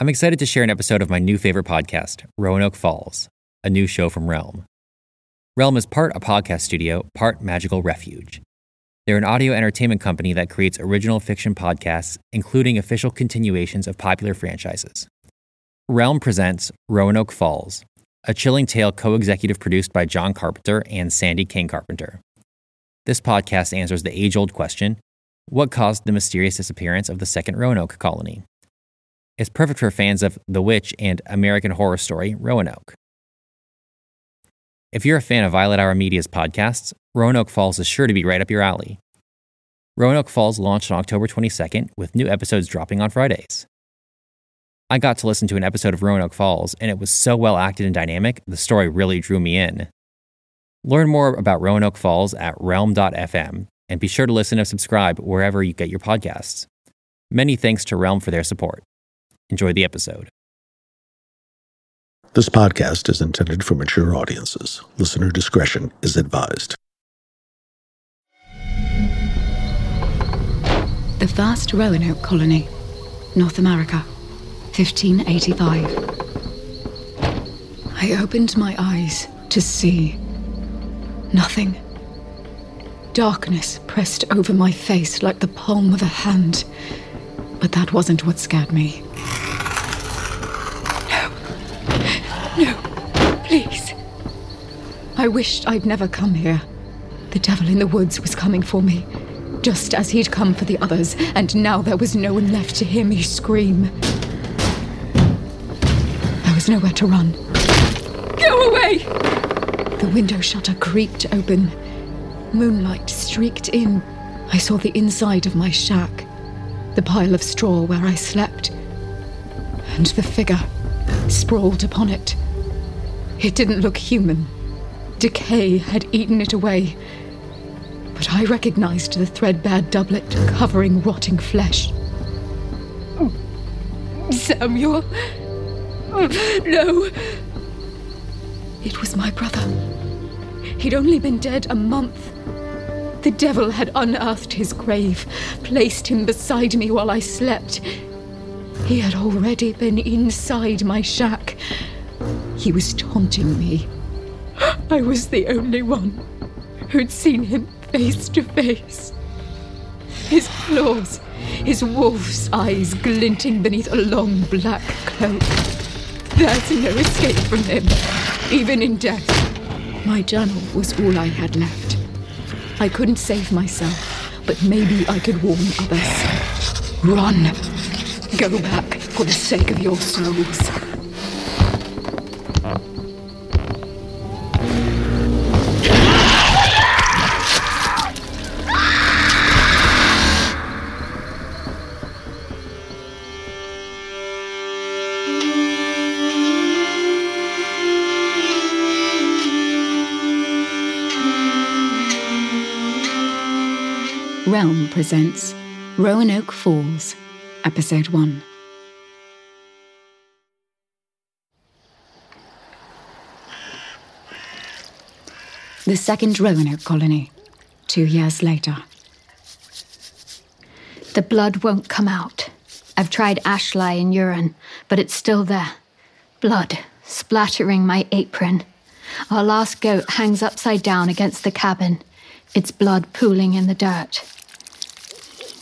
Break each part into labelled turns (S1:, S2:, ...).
S1: I'm excited to share an episode of my new favorite podcast, Roanoke Falls, a new show from Realm. Realm is part a podcast studio, part magical refuge. They're an audio entertainment company that creates original fiction podcasts, including official continuations of popular franchises. Realm presents Roanoke Falls, a chilling tale co executive produced by John Carpenter and Sandy King Carpenter. This podcast answers the age old question what caused the mysterious disappearance of the second Roanoke colony? It's perfect for fans of The Witch and American Horror Story Roanoke. If you're a fan of Violet Hour Media's podcasts, Roanoke Falls is sure to be right up your alley. Roanoke Falls launched on October 22nd, with new episodes dropping on Fridays. I got to listen to an episode of Roanoke Falls, and it was so well acted and dynamic, the story really drew me in. Learn more about Roanoke Falls at realm.fm and be sure to listen and subscribe wherever you get your podcasts. Many thanks to Realm for their support. Enjoy the episode.
S2: This podcast is intended for mature audiences. Listener discretion is advised.
S3: The first Roanoke colony, North America, 1585. I opened my eyes to see nothing. Darkness pressed over my face like the palm of a hand. But that wasn't what scared me. No. No. Please. I wished I'd never come here. The devil in the woods was coming for me, just as he'd come for the others, and now there was no one left to hear me scream. There was nowhere to run. Go away! The window shutter creaked open. Moonlight streaked in. I saw the inside of my shack, the pile of straw where I slept, and the figure sprawled upon it. It didn't look human. Decay had eaten it away. But I recognized the threadbare doublet covering rotting flesh. Samuel. No. It was my brother. He'd only been dead a month. The devil had unearthed his grave, placed him beside me while I slept. He had already been inside my shack. He was taunting me. I was the only one who'd seen him face to face. His claws, his wolf's eyes glinting beneath a long black cloak. There's no escape from him, even in death. My journal was all I had left. I couldn't save myself, but maybe I could warn others. Run! Go back for the sake of your souls. Realm presents Roanoke Falls, Episode 1. The Second Roanoke Colony, two years later.
S4: The blood won't come out. I've tried ash lye and urine, but it's still there. Blood splattering my apron. Our last goat hangs upside down against the cabin, its blood pooling in the dirt.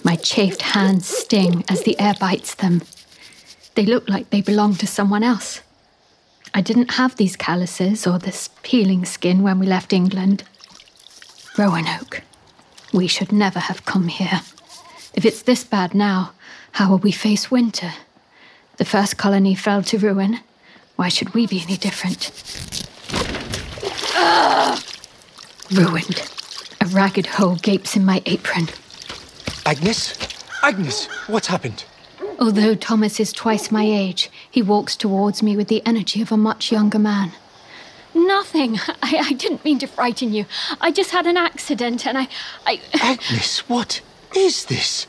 S4: My chafed hands sting as the air bites them. They look like they belong to someone else. I didn't have these calluses or this peeling skin when we left England. Roanoke. We should never have come here. If it's this bad now, how will we face winter? The first colony fell to ruin. Why should we be any different? Ugh! Ruined. A ragged hole gapes in my apron.
S5: Agnes? Agnes, what's happened?
S4: Although Thomas is twice my age, he walks towards me with the energy of a much younger man. Nothing. I, I didn't mean to frighten you. I just had an accident and I. I.
S5: Agnes, what is this?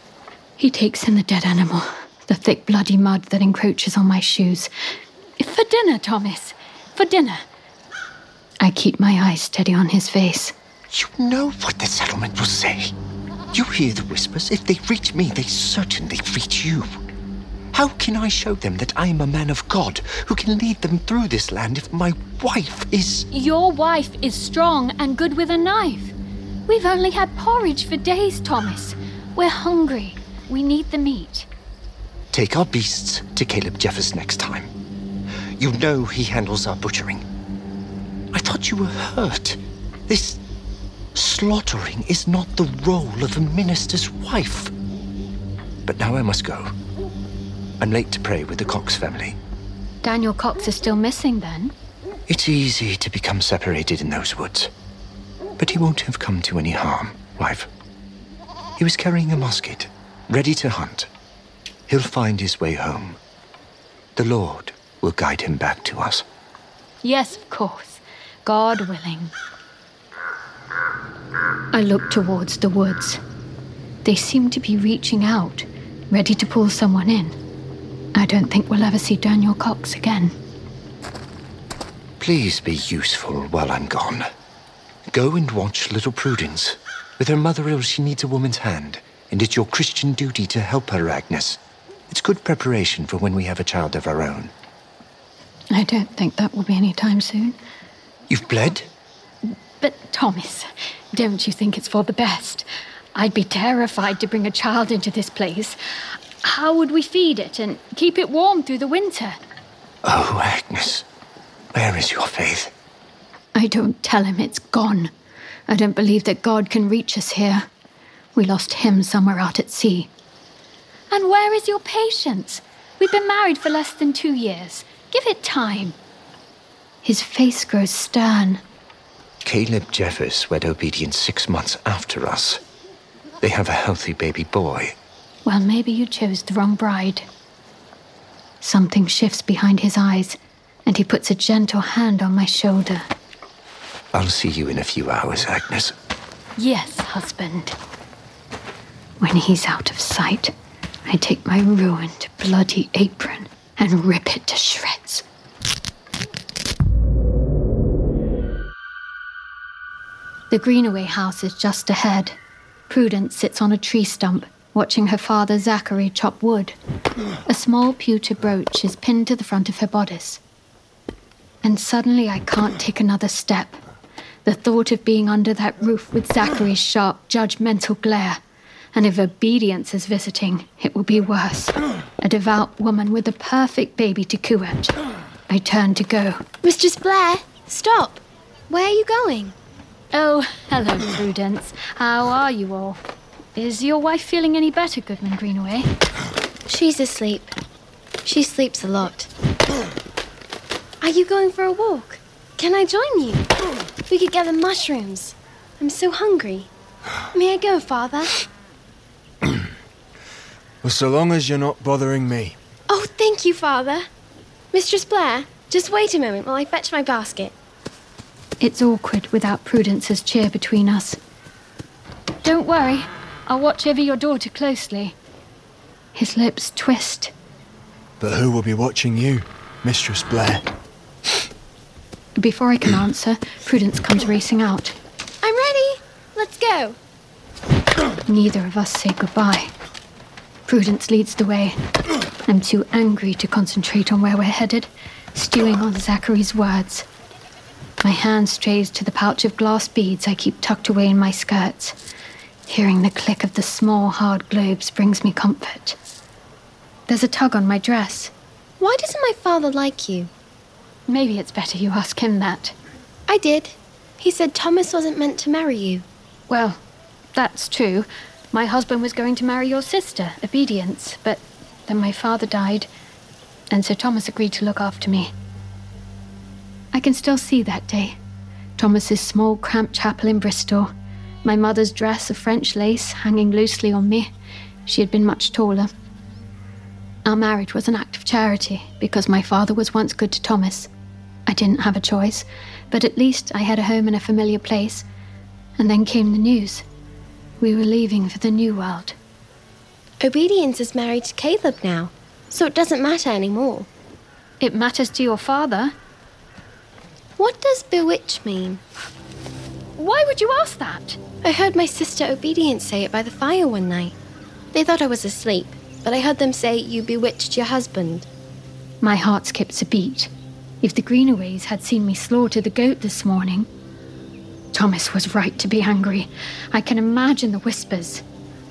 S4: He takes in the dead animal, the thick bloody mud that encroaches on my shoes. For dinner, Thomas. For dinner. I keep my eyes steady on his face.
S5: You know what the settlement will say. You hear the whispers. If they reach me, they certainly reach you. How can I show them that I am a man of God who can lead them through this land if my wife is.
S4: Your wife is strong and good with a knife. We've only had porridge for days, Thomas. We're hungry. We need the meat.
S5: Take our beasts to Caleb Jeffers next time. You know he handles our butchering. I thought you were hurt. This slaughtering is not the role of a minister's wife. But now I must go. I'm late to pray with the Cox family.
S4: Daniel Cox is still missing then?
S5: It's easy to become separated in those woods. But he won't have come to any harm, wife. He was carrying a musket, ready to hunt. He'll find his way home. The Lord will guide him back to us.
S4: Yes, of course. God willing. I look towards the woods. They seem to be reaching out, ready to pull someone in. I don't think we'll ever see Daniel Cox again.
S5: Please be useful while I'm gone. Go and watch little Prudence. With her mother ill, she needs a woman's hand, and it's your Christian duty to help her, Agnes. It's good preparation for when we have a child of our own.
S4: I don't think that will be any time soon.
S5: You've bled?
S4: But, Thomas, don't you think it's for the best? I'd be terrified to bring a child into this place. How would we feed it and keep it warm through the winter?
S5: Oh, Agnes, where is your faith?
S4: I don't tell him it's gone. I don't believe that God can reach us here. We lost him somewhere out at sea. And where is your patience? We've been married for less than two years. Give it time. His face grows stern.
S5: Caleb Jeffers wed Obedience six months after us. They have a healthy baby boy.
S4: Well, maybe you chose the wrong bride. Something shifts behind his eyes, and he puts a gentle hand on my shoulder.
S5: I'll see you in a few hours, Agnes.
S4: Yes, husband. When he's out of sight, I take my ruined, bloody apron and rip it to shreds. The Greenaway house is just ahead. Prudence sits on a tree stump, watching her father Zachary chop wood. A small pewter brooch is pinned to the front of her bodice. And suddenly I can't take another step. The thought of being under that roof with Zachary's sharp, judgmental glare. And if Obedience is visiting, it will be worse. A devout woman with a perfect baby to coo at. I turn to go.
S6: Mistress Blair, stop. Where are you going?
S4: Oh, hello, Prudence. How are you all? Is your wife feeling any better, Goodman Greenaway?
S6: She's asleep. She sleeps a lot. Are you going for a walk? Can I join you? We could gather mushrooms. I'm so hungry. May I go, Father?
S7: well, so long as you're not bothering me.
S6: Oh, thank you, Father. Mistress Blair, just wait a moment while I fetch my basket.
S4: It's awkward without Prudence's cheer between us. Don't worry, I'll watch over your daughter closely. His lips twist.
S7: But who will be watching you, Mistress Blair?
S4: Before I can answer, Prudence comes racing out. I'm ready.
S6: Let's go.
S4: Neither of us say goodbye. Prudence leads the way. I'm too angry to concentrate on where we're headed, stewing on Zachary's words. My hand strays to the pouch of glass beads I keep tucked away in my skirts. Hearing the click of the small, hard globes brings me comfort. There's a tug on my dress.
S6: Why doesn't my father like you?
S4: Maybe it's better you ask him that.
S6: I did. He said Thomas wasn't meant to marry you.
S4: Well, that's true. My husband was going to marry your sister, Obedience, but then my father died, and Sir Thomas agreed to look after me. I can still see that day. Thomas's small, cramped chapel in Bristol, my mother's dress of French lace hanging loosely on me. She had been much taller. Our marriage was an act of charity because my father was once good to Thomas. I didn't have a choice, but at least I had a home in a familiar place. And then came the news. We were leaving for the new world.
S6: Obedience is married to Caleb now, so it doesn't matter anymore.
S4: It matters to your father.
S6: What does bewitch mean?
S4: Why would you ask that?
S6: I heard my sister Obedience say it by the fire one night. They thought I was asleep, but I heard them say you bewitched your husband.
S4: My heart skips a beat. If the Greenaways had seen me slaughter the goat this morning, Thomas was right to be angry. I can imagine the whispers.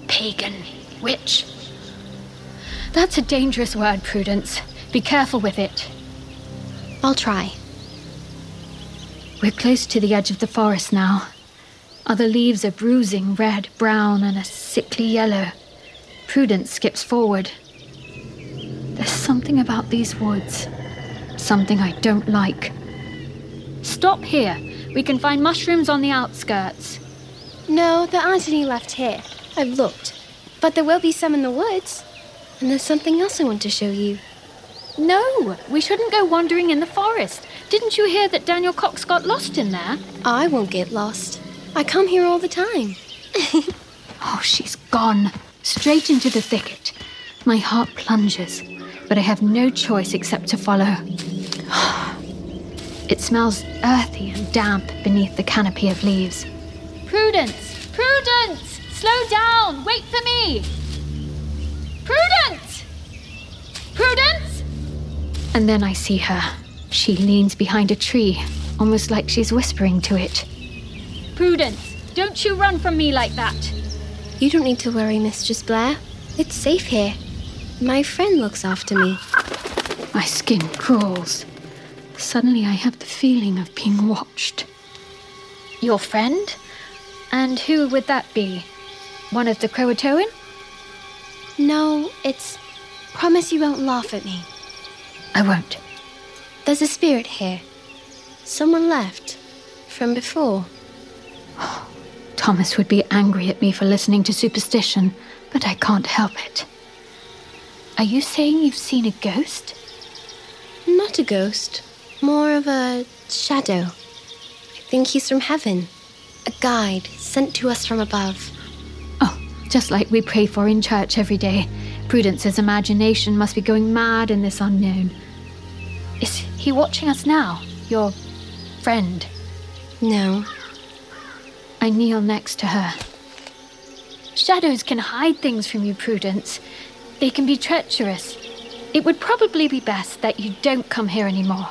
S4: Pagan, witch. That's a dangerous word, Prudence. Be careful with it.
S6: I'll try.
S4: We're close to the edge of the forest now. Other leaves are bruising red, brown, and a sickly yellow. Prudence skips forward. There's something about these woods. Something I don't like. Stop here. We can find mushrooms on the outskirts.
S6: No, there aren't any left here. I've looked. But there will be some in the woods. And there's something else I want to show you.
S4: No, we shouldn't go wandering in the forest. Didn't you hear that Daniel Cox got lost in there?
S6: I won't get lost. I come here all the time.
S4: oh, she's gone. Straight into the thicket. My heart plunges, but I have no choice except to follow. It smells earthy and damp beneath the canopy of leaves.
S8: Prudence! Prudence! Slow down! Wait for me! Prudence! Prudence!
S4: And then I see her. She leans behind a tree, almost like she's whispering to it.
S8: Prudence, don't you run from me like that.
S6: You don't need to worry, Mistress Blair. It's safe here. My friend looks after me.
S4: My skin crawls. Suddenly I have the feeling of being watched. Your friend? And who would that be? One of the Croatoan?
S6: No, it's. Promise you won't laugh at me.
S4: I won't.
S6: There's a spirit here. Someone left. From before.
S4: Thomas would be angry at me for listening to superstition, but I can't help it. Are you saying you've seen a ghost?
S6: Not a ghost. More of a shadow. I think he's from heaven. A guide sent to us from above.
S4: Oh, just like we pray for in church every day. Prudence's imagination must be going mad in this unknown. He watching us now? Your friend?
S6: No.
S4: I kneel next to her. Shadows can hide things from you, Prudence. They can be treacherous. It would probably be best that you don't come here anymore.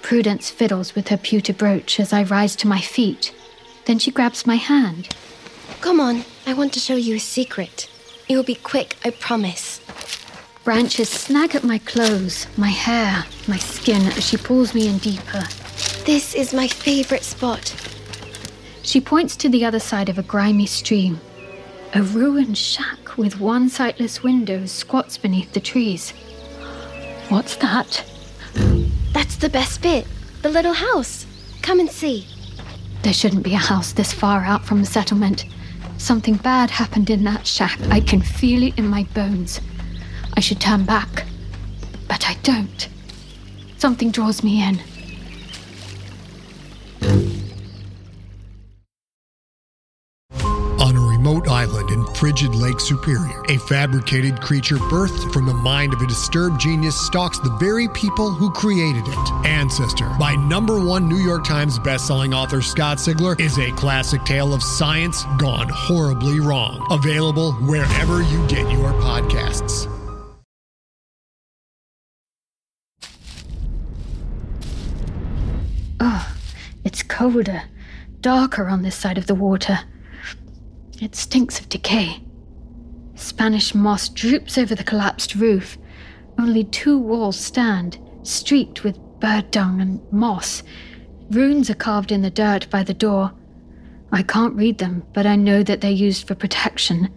S4: Prudence fiddles with her pewter brooch as I rise to my feet. Then she grabs my hand.
S6: Come on, I want to show you a secret. It will be quick, I promise.
S4: Branches snag at my clothes, my hair, my skin as she pulls me in deeper.
S6: This is my favorite spot.
S4: She points to the other side of a grimy stream. A ruined shack with one sightless window squats beneath the trees. What's that?
S6: That's the best bit. The little house. Come and see.
S4: There shouldn't be a house this far out from the settlement. Something bad happened in that shack. I can feel it in my bones. I should turn back, but I don't. Something draws me in.
S9: On a remote island in frigid Lake Superior. A fabricated creature birthed from the mind of a disturbed genius stalks the very people who created it. Ancestor, by number one New York Times bestselling author Scott Sigler, is a classic tale of science gone horribly wrong. Available wherever you get your podcasts.
S4: Oh, it's colder, darker on this side of the water. It stinks of decay. Spanish moss droops over the collapsed roof. Only two walls stand, streaked with bird dung and moss. Runes are carved in the dirt by the door. I can't read them, but I know that they're used for protection,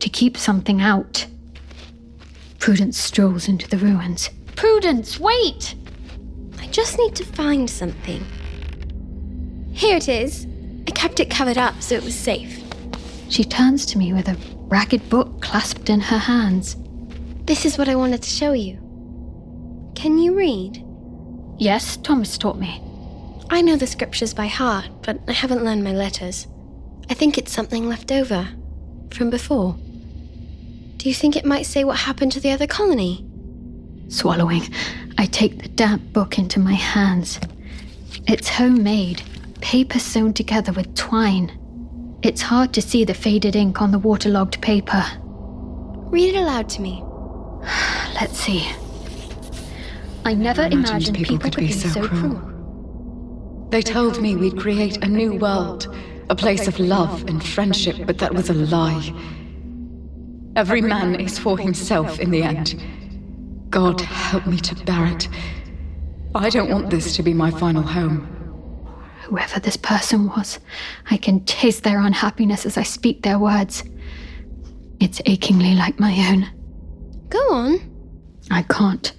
S4: to keep something out. Prudence strolls into the ruins.
S8: Prudence, wait!
S6: I just need to find something. Here it is. I kept it covered up so it was safe.
S4: She turns to me with a ragged book clasped in her hands.
S6: This is what I wanted to show you. Can you read?
S4: Yes, Thomas taught me.
S6: I know the scriptures by heart, but I haven't learned my letters. I think it's something left over from before. Do you think it might say what happened to the other colony?
S4: Swallowing, I take the damp book into my hands. It's homemade, paper sewn together with twine. It's hard to see the faded ink on the waterlogged paper.
S6: Read it aloud to me.
S4: Let's see. I never imagined, people, could be, so cruel.
S3: They told me we'd create a new world, a place of love and friendship, but that was a lie. Every man is for himself in the end. God help me to bear it. I don't want this to be my final home.
S4: Whoever this person was, I can taste their unhappiness as I speak their words. It's achingly like my own.
S6: Go on.
S4: I can't.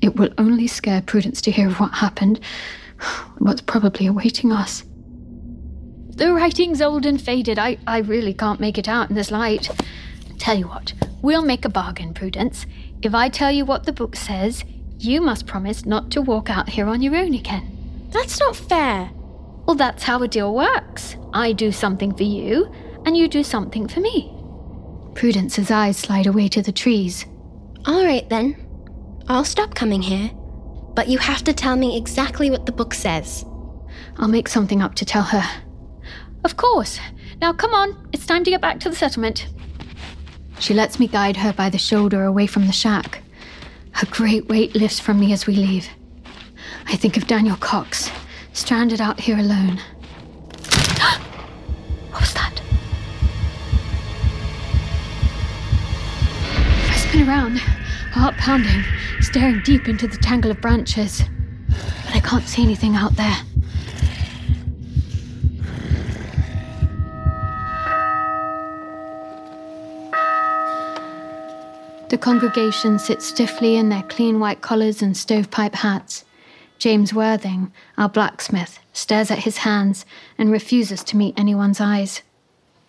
S4: It will only scare Prudence to hear of what happened, what's probably awaiting us. The writing's old and faded. I, I really can't make it out in this light. Tell you what, we'll make a bargain, Prudence. If I tell you what the book says, you must promise not to walk out here on your own again.
S6: That's not fair.
S4: Well, that's how a deal works. I do something for you, and you do something for me. Prudence's eyes slide away to the trees.
S6: All right, then. I'll stop coming here. But you have to tell me exactly what the book says.
S4: I'll make something up to tell her. Of course. Now come on, it's time to get back to the settlement. She lets me guide her by the shoulder away from the shack. A great weight lifts from me as we leave. I think of Daniel Cox, stranded out here alone. what was that? I spin around, heart pounding, staring deep into the tangle of branches. But I can't see anything out there. The congregation sits stiffly in their clean white collars and stovepipe hats. James Worthing, our blacksmith, stares at his hands and refuses to meet anyone's eyes.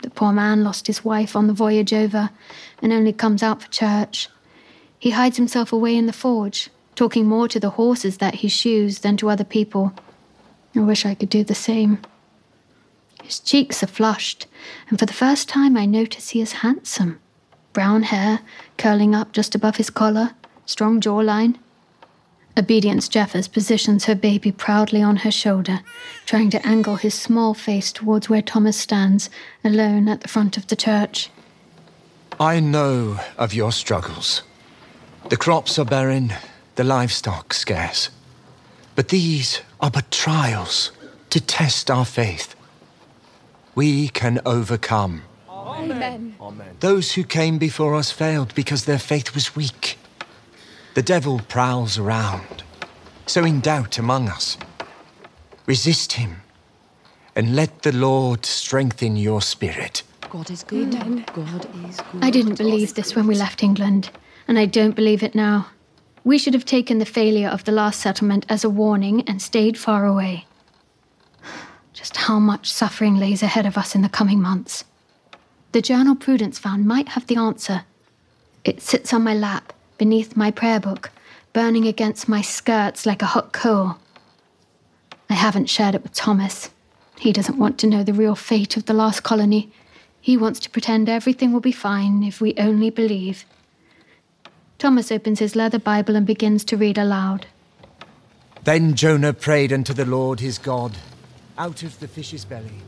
S4: The poor man lost his wife on the voyage over and only comes out for church. He hides himself away in the forge, talking more to the horses that he shoes than to other people. I wish I could do the same. His cheeks are flushed, and for the first time I notice he is handsome brown hair curling up just above his collar, strong jawline. Obedience Jeffers positions her baby proudly on her shoulder, trying to angle his small face towards where Thomas stands, alone at the front of the church.
S5: I know of your struggles. The crops are barren, the livestock scarce. But these are but trials to test our faith. We can overcome.
S3: Amen.
S5: Those who came before us failed because their faith was weak. The devil prowls around, sowing doubt among us. Resist him, and let the Lord strengthen your spirit.
S10: God is good. Mm. God is good.
S4: I didn't believe this when we left England, and I don't believe it now. We should have taken the failure of the last settlement as a warning and stayed far away. Just how much suffering lays ahead of us in the coming months. The journal Prudence found might have the answer. It sits on my lap, beneath my prayer book, burning against my skirts like a hot coal. I haven't shared it with Thomas. He doesn't want to know the real fate of the last colony. He wants to pretend everything will be fine if we only believe. Thomas opens his leather Bible and begins to read aloud.
S7: Then Jonah prayed unto the Lord his God out of the fish's belly.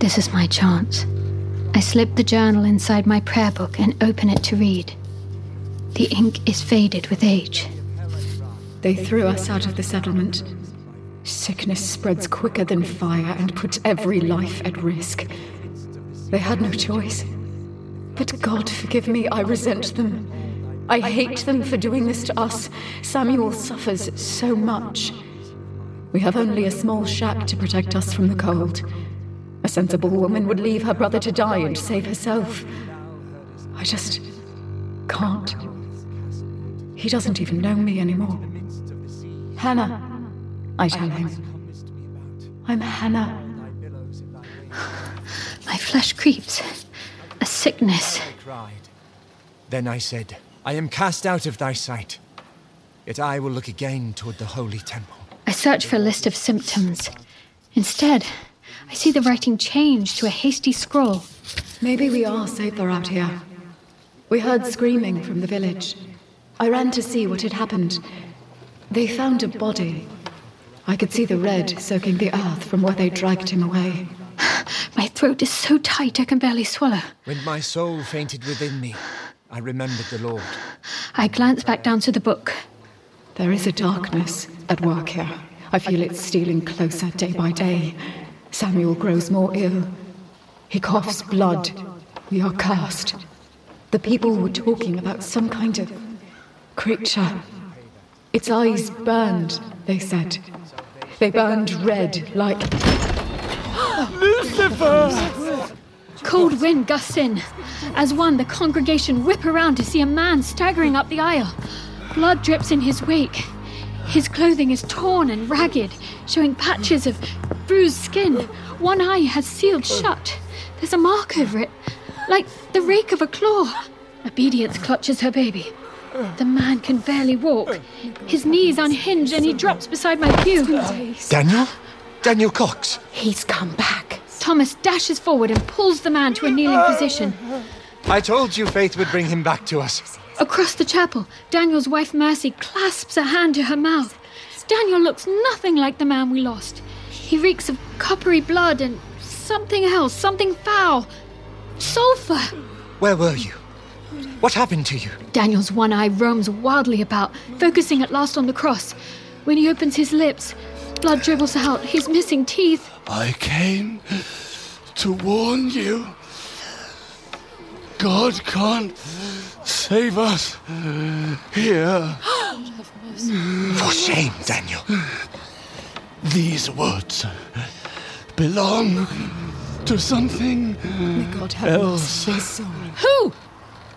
S4: This is my chance. I slip the journal inside my prayer book and open it to read. The ink is faded with age.
S3: They threw us out of the settlement. Sickness spreads quicker than fire and puts every life at risk. They had no choice. But God forgive me, I resent them. I hate them for doing this to us. Samuel suffers so much. We have only a small shack to protect us from the cold. A sensible woman would leave her brother to die and save herself. I just can't. He doesn't even know me anymore. Hannah, I tell him. I'm Hannah.
S4: My flesh creeps. A sickness.
S7: Then I said, I am cast out of thy sight. Yet I will look again toward the holy temple.
S4: I search for a list of symptoms. Instead, I see the writing change to a hasty scroll.
S3: Maybe we are safer out here. We heard screaming from the village. I ran to see what had happened. They found a body. I could see the red soaking the earth from where they dragged him away.
S4: My throat is so tight I can barely swallow.
S7: When my soul fainted within me, I remembered the Lord.
S4: I glance back down to the book.
S3: There is a darkness at work here. I feel it stealing closer day by day. Samuel grows more ill. He coughs blood. We are cursed. The people were talking about some kind of creature. Its eyes burned, they said. They burned red like.
S4: Lucifer! Cold wind gusts in. As one, the congregation whip around to see a man staggering up the aisle. Blood drips in his wake. His clothing is torn and ragged, showing patches of bruised skin. One eye has sealed shut. There's a mark over it, like the rake of a claw. Obedience clutches her baby. The man can barely walk. His knees unhinge and he drops beside my pew.
S5: Daniel? Daniel Cox?
S4: He's come back. Thomas dashes forward and pulls the man to a kneeling position.
S5: I told you Faith would bring him back to us.
S4: Across the chapel, Daniel's wife Mercy clasps a hand to her mouth. Daniel looks nothing like the man we lost. He reeks of coppery blood and something else, something foul. Sulfur!
S5: Where were you? What happened to you?
S4: Daniel's one eye roams wildly about, focusing at last on the cross. When he opens his lips, blood dribbles out. his missing teeth.
S11: I came to warn you. God can't save us here.
S5: For shame, Daniel.
S11: These words belong to something
S3: May God have
S11: else.
S3: mercy on his soul.
S4: Who?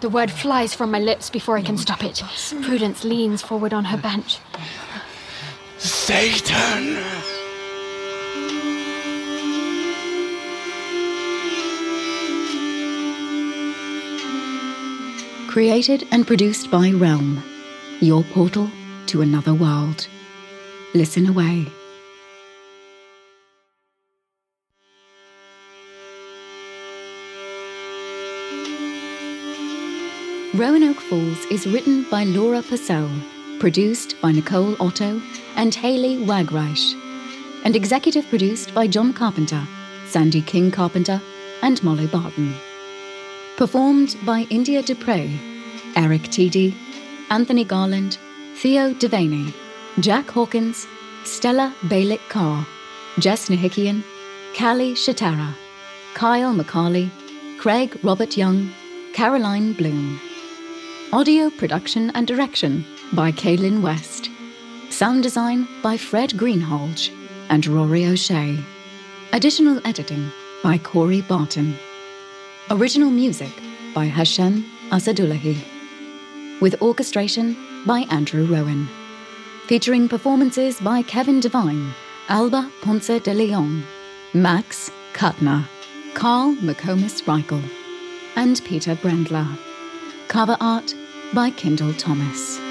S4: The word flies from my lips before I can stop it. Prudence leans forward on her bench.
S11: Satan!
S12: Created and produced by Realm, your portal to another world. Listen away. Roanoke Falls is written by Laura Purcell, produced by Nicole Otto and Haley Wagreich, and executive produced by John Carpenter, Sandy King Carpenter, and Molly Barton. Performed by India Dupre, Eric Tiede, Anthony Garland, Theo Devaney, Jack Hawkins, Stella Balick Carr, Jess Nahikian, Callie Shatara, Kyle McCarley, Craig Robert Young, Caroline Bloom. Audio production and direction by Kaylin West. Sound design by Fred Greenhalgh and Rory O'Shea. Additional editing by Corey Barton. Original music by Hashem Asadulahi. With orchestration by Andrew Rowan. Featuring performances by Kevin Devine, Alba Ponce de Leon, Max Kutner, Carl McComas Reichel, and Peter Brendler. Cover art by Kendall Thomas.